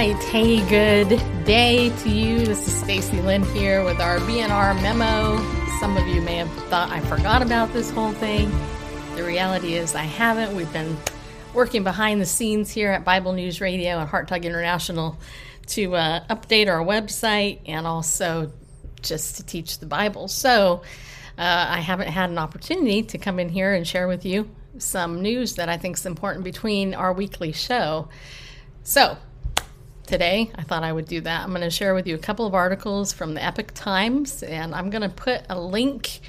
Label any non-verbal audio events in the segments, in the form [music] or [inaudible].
Right. Hey, good day to you. This is Stacy Lynn here with our BNR memo. Some of you may have thought I forgot about this whole thing. The reality is I haven't. We've been working behind the scenes here at Bible News Radio and Heart Tug International to uh, update our website and also just to teach the Bible. So uh, I haven't had an opportunity to come in here and share with you some news that I think is important between our weekly show. So today. I thought I would do that. I'm going to share with you a couple of articles from the Epoch Times, and I'm going to put a link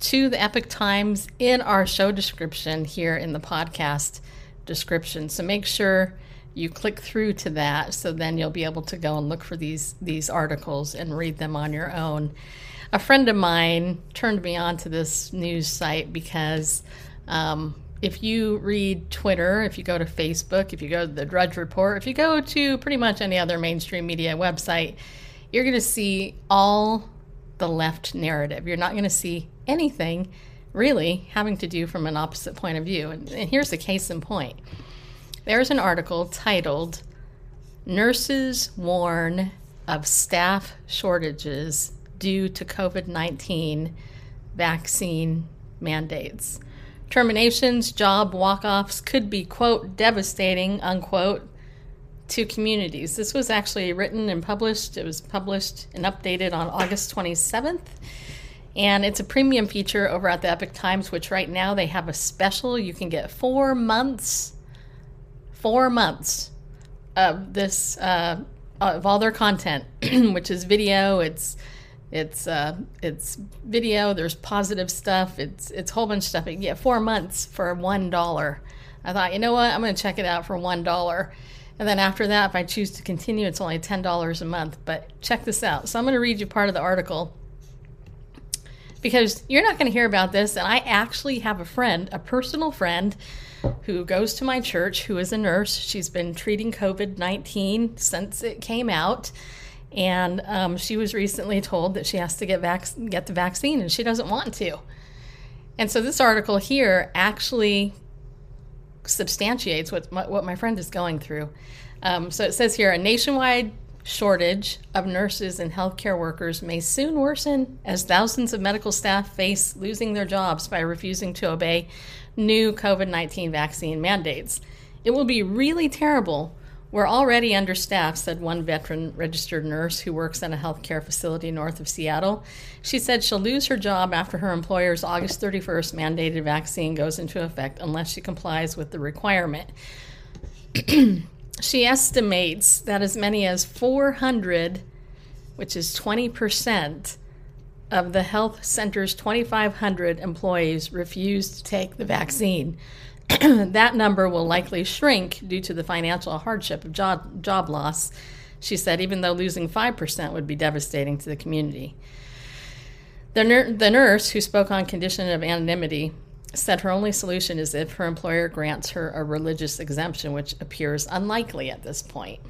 to the Epoch Times in our show description here in the podcast description. So make sure you click through to that so then you'll be able to go and look for these these articles and read them on your own. A friend of mine turned me on to this news site because um, if you read Twitter, if you go to Facebook, if you go to the Drudge Report, if you go to pretty much any other mainstream media website, you're going to see all the left narrative. You're not going to see anything really having to do from an opposite point of view. And, and here's the case in point there's an article titled Nurses Warn of Staff Shortages Due to COVID 19 Vaccine Mandates. Terminations, job walk offs could be, quote, devastating, unquote, to communities. This was actually written and published. It was published and updated on August 27th. And it's a premium feature over at the Epoch Times, which right now they have a special. You can get four months, four months of this, uh, of all their content, [clears throat] which is video, it's it's uh, it's video. There's positive stuff. It's it's a whole bunch of stuff. You get four months for one dollar. I thought, you know what? I'm going to check it out for one dollar. And then after that, if I choose to continue, it's only ten dollars a month. But check this out. So I'm going to read you part of the article because you're not going to hear about this. And I actually have a friend, a personal friend, who goes to my church, who is a nurse. She's been treating COVID 19 since it came out and um, she was recently told that she has to get vac- get the vaccine, and she doesn't want to. And so this article here actually substantiates what my, what my friend is going through. Um, so it says here a nationwide shortage of nurses and healthcare workers may soon worsen as thousands of medical staff face losing their jobs by refusing to obey new COVID 19 vaccine mandates. It will be really terrible we're already understaffed, said one veteran registered nurse who works at a healthcare facility north of Seattle. She said she'll lose her job after her employer's August 31st mandated vaccine goes into effect unless she complies with the requirement. [clears throat] she estimates that as many as 400, which is 20%, of the health center's 2,500 employees refused to take the vaccine. [clears throat] that number will likely shrink due to the financial hardship of job, job loss, she said, even though losing 5% would be devastating to the community. The, ner- the nurse, who spoke on condition of anonymity, said her only solution is if her employer grants her a religious exemption, which appears unlikely at this point.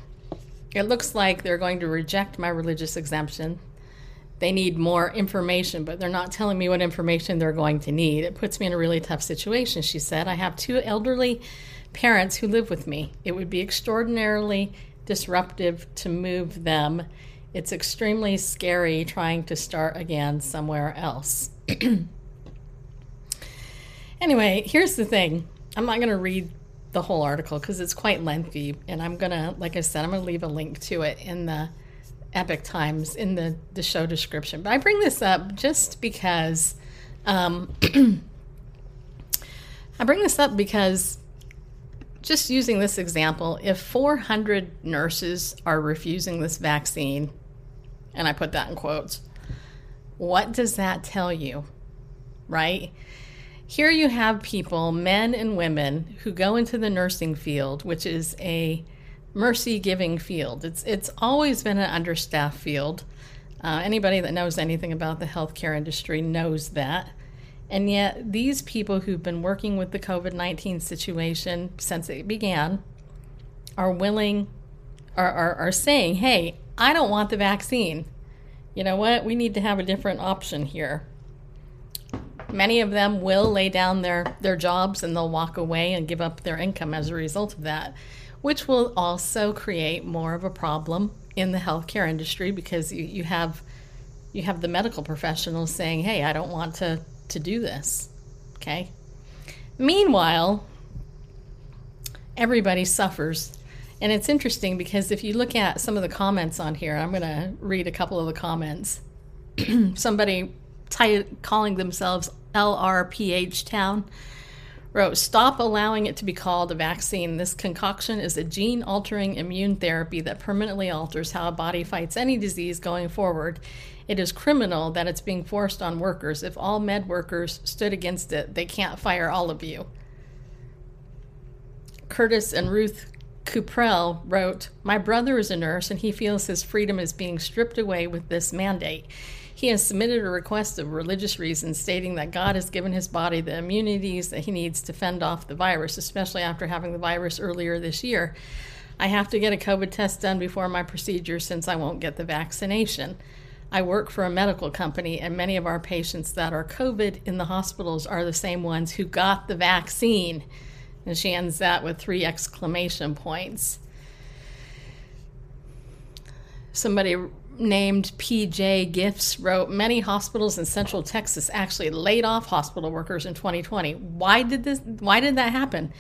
It looks like they're going to reject my religious exemption they need more information, but they're not telling me what information they're going to need. It puts me in a really tough situation, she said. I have two elderly parents who live with me. It would be extraordinarily disruptive to move them. It's extremely scary trying to start again somewhere else. [clears throat] anyway, here's the thing I'm not going to read the whole article because it's quite lengthy, and I'm going to, like I said, I'm going to leave a link to it in the Epoch Times in the, the show description. But I bring this up just because um, [clears throat] I bring this up because just using this example, if 400 nurses are refusing this vaccine, and I put that in quotes, what does that tell you? Right? Here you have people, men and women, who go into the nursing field, which is a mercy giving field. It's it's always been an understaffed field. Uh, anybody that knows anything about the healthcare industry knows that. And yet, these people who've been working with the COVID 19 situation since it began are willing, are, are, are saying, hey, I don't want the vaccine. You know what? We need to have a different option here. Many of them will lay down their, their jobs and they'll walk away and give up their income as a result of that which will also create more of a problem in the healthcare industry because you, you have you have the medical professionals saying, "Hey, I don't want to to do this." Okay. Meanwhile, everybody suffers. And it's interesting because if you look at some of the comments on here, I'm going to read a couple of the comments. [clears throat] Somebody t- calling themselves LRPH Town wrote, Stop allowing it to be called a vaccine. This concoction is a gene altering immune therapy that permanently alters how a body fights any disease going forward. It is criminal that it's being forced on workers. If all med workers stood against it, they can't fire all of you. Curtis and Ruth Cuprell wrote, My brother is a nurse and he feels his freedom is being stripped away with this mandate. He has submitted a request of religious reasons, stating that God has given his body the immunities that he needs to fend off the virus, especially after having the virus earlier this year. I have to get a COVID test done before my procedure since I won't get the vaccination. I work for a medical company, and many of our patients that are COVID in the hospitals are the same ones who got the vaccine. And she ends that with three exclamation points. Somebody named PJ Gifts wrote many hospitals in central Texas actually laid off hospital workers in 2020. Why did this why did that happen?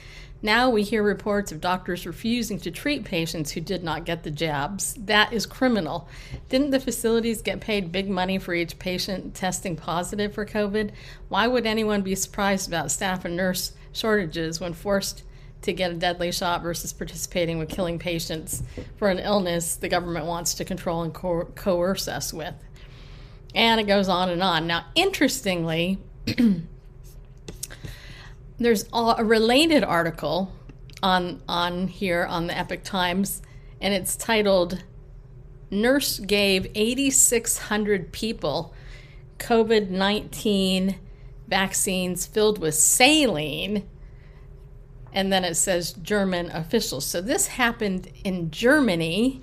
Now we hear reports of doctors refusing to treat patients who did not get the jabs. That is criminal. Didn't the facilities get paid big money for each patient testing positive for COVID? Why would anyone be surprised about staff and nurse shortages when forced to get a deadly shot versus participating with killing patients for an illness the government wants to control and co- coerce us with. And it goes on and on. Now, interestingly, [clears throat] there's a related article on on here on the Epoch Times, and it's titled "Nurse Gave 8,600 People COVID 19 Vaccines Filled with Saline." And then it says German officials. So this happened in Germany,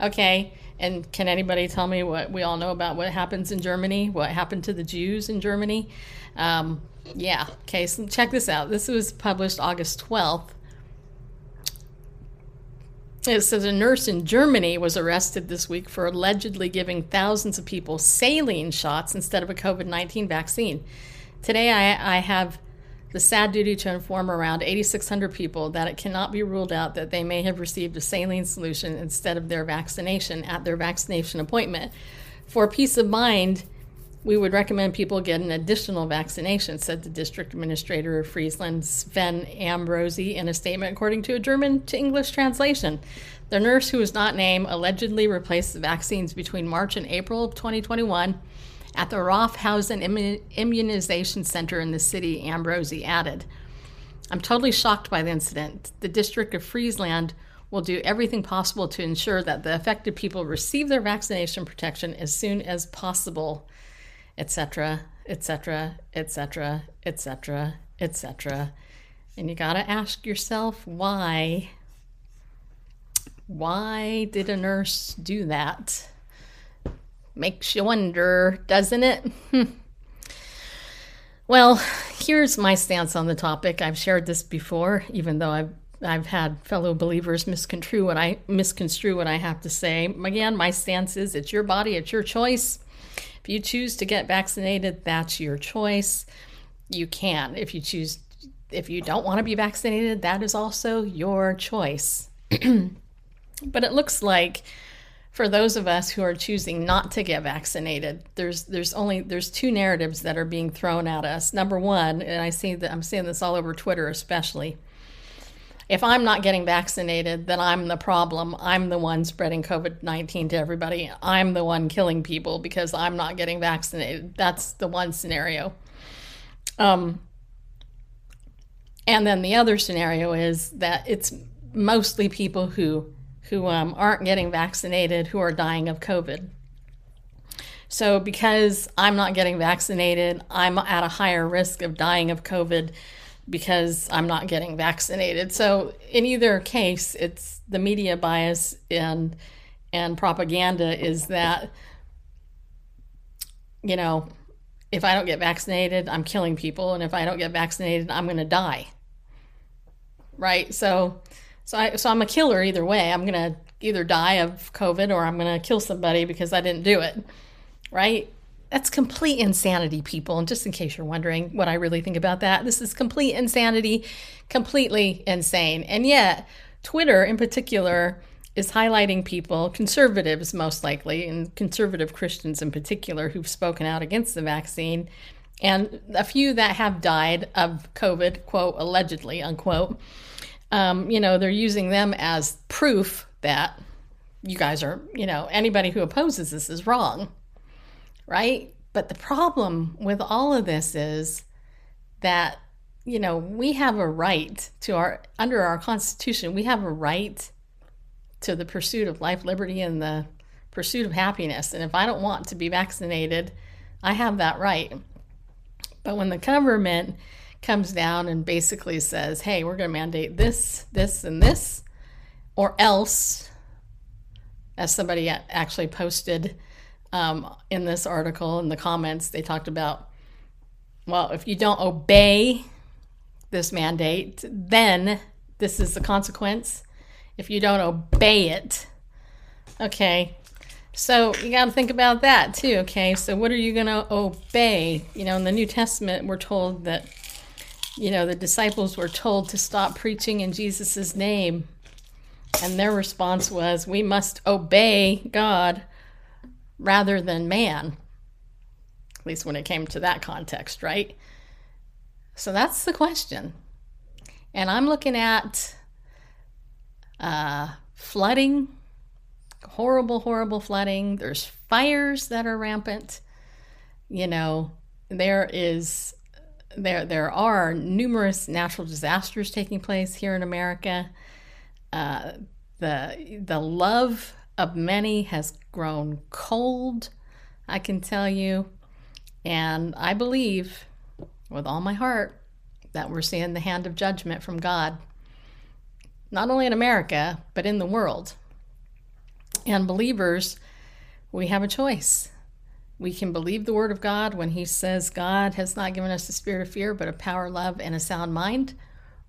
okay? And can anybody tell me what we all know about what happens in Germany? What happened to the Jews in Germany? Um, yeah, okay, so check this out. This was published August 12th. It says a nurse in Germany was arrested this week for allegedly giving thousands of people saline shots instead of a COVID 19 vaccine. Today, I, I have the sad duty to inform around 8,600 people that it cannot be ruled out that they may have received a saline solution instead of their vaccination at their vaccination appointment. For peace of mind, we would recommend people get an additional vaccination, said the district administrator of Friesland, Sven Ambrosy, in a statement according to a German to English translation. The nurse who was not named allegedly replaced the vaccines between March and April of 2021 at the Roffhausen Immunization Center in the city, Ambrosy added. I'm totally shocked by the incident. The District of Friesland will do everything possible to ensure that the affected people receive their vaccination protection as soon as possible, etc., etc., etc., etc., etc. And you got to ask yourself why. Why did a nurse do that? Makes you wonder, doesn't it? [laughs] Well, here's my stance on the topic. I've shared this before, even though I've I've had fellow believers misconstrue what I misconstrue what I have to say. Again, my stance is it's your body, it's your choice. If you choose to get vaccinated, that's your choice. You can. If you choose if you don't want to be vaccinated, that is also your choice. [clears throat] but it looks like for those of us who are choosing not to get vaccinated, there's there's only there's two narratives that are being thrown at us. Number one, and I see that I'm seeing this all over Twitter especially. If I'm not getting vaccinated, then I'm the problem. I'm the one spreading COVID 19 to everybody. I'm the one killing people because I'm not getting vaccinated. That's the one scenario. Um, and then the other scenario is that it's mostly people who who um, aren't getting vaccinated who are dying of COVID. So, because I'm not getting vaccinated, I'm at a higher risk of dying of COVID because I'm not getting vaccinated. So, in either case, it's the media bias and and propaganda is that you know, if I don't get vaccinated, I'm killing people, and if I don't get vaccinated, I'm going to die. Right? So, So I so I'm a killer either way. I'm gonna either die of COVID or I'm gonna kill somebody because I didn't do it. Right? That's complete insanity, people. And just in case you're wondering what I really think about that, this is complete insanity, completely insane. And yet, Twitter in particular is highlighting people, conservatives most likely, and conservative Christians in particular, who've spoken out against the vaccine, and a few that have died of COVID, quote, allegedly, unquote. Um, you know, they're using them as proof that you guys are, you know, anybody who opposes this is wrong, right? But the problem with all of this is that, you know, we have a right to our, under our Constitution, we have a right to the pursuit of life, liberty, and the pursuit of happiness. And if I don't want to be vaccinated, I have that right. But when the government comes down and basically says, hey, we're going to mandate this, this, and this, or else, as somebody actually posted um, in this article in the comments, they talked about, well, if you don't obey this mandate, then this is the consequence if you don't obey it. Okay, so you got to think about that too. Okay, so what are you going to obey? You know, in the New Testament, we're told that, you know, the disciples were told to stop preaching in Jesus' name. And their response was, we must obey God rather than man. At least when it came to that context, right? So that's the question. And I'm looking at uh, flooding, horrible, horrible flooding. There's fires that are rampant. You know, there is there there are numerous natural disasters taking place here in America. Uh, the the love of many has grown cold. I can tell you, and I believe with all my heart that we're seeing the hand of judgment from God not only in America, but in the world. And believers, we have a choice. We can believe the word of God when he says God has not given us a spirit of fear, but a power, love, and a sound mind.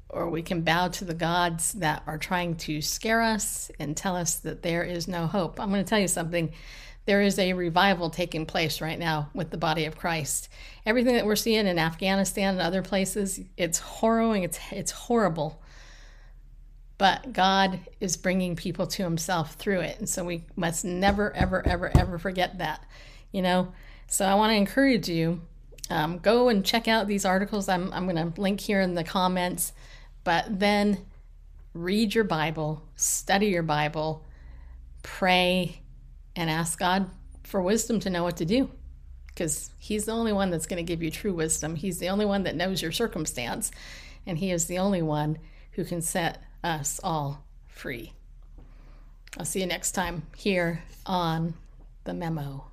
Or we can bow to the gods that are trying to scare us and tell us that there is no hope. I'm going to tell you something. There is a revival taking place right now with the body of Christ. Everything that we're seeing in Afghanistan and other places, it's horrifying, it's, it's horrible but God is bringing people to Himself through it. And so we must never, ever, ever, ever forget that, you know? So I want to encourage you um, go and check out these articles. I'm, I'm going to link here in the comments, but then read your Bible, study your Bible, pray, and ask God for wisdom to know what to do. Because He's the only one that's going to give you true wisdom. He's the only one that knows your circumstance, and He is the only one who can set us all free. I'll see you next time here on the memo.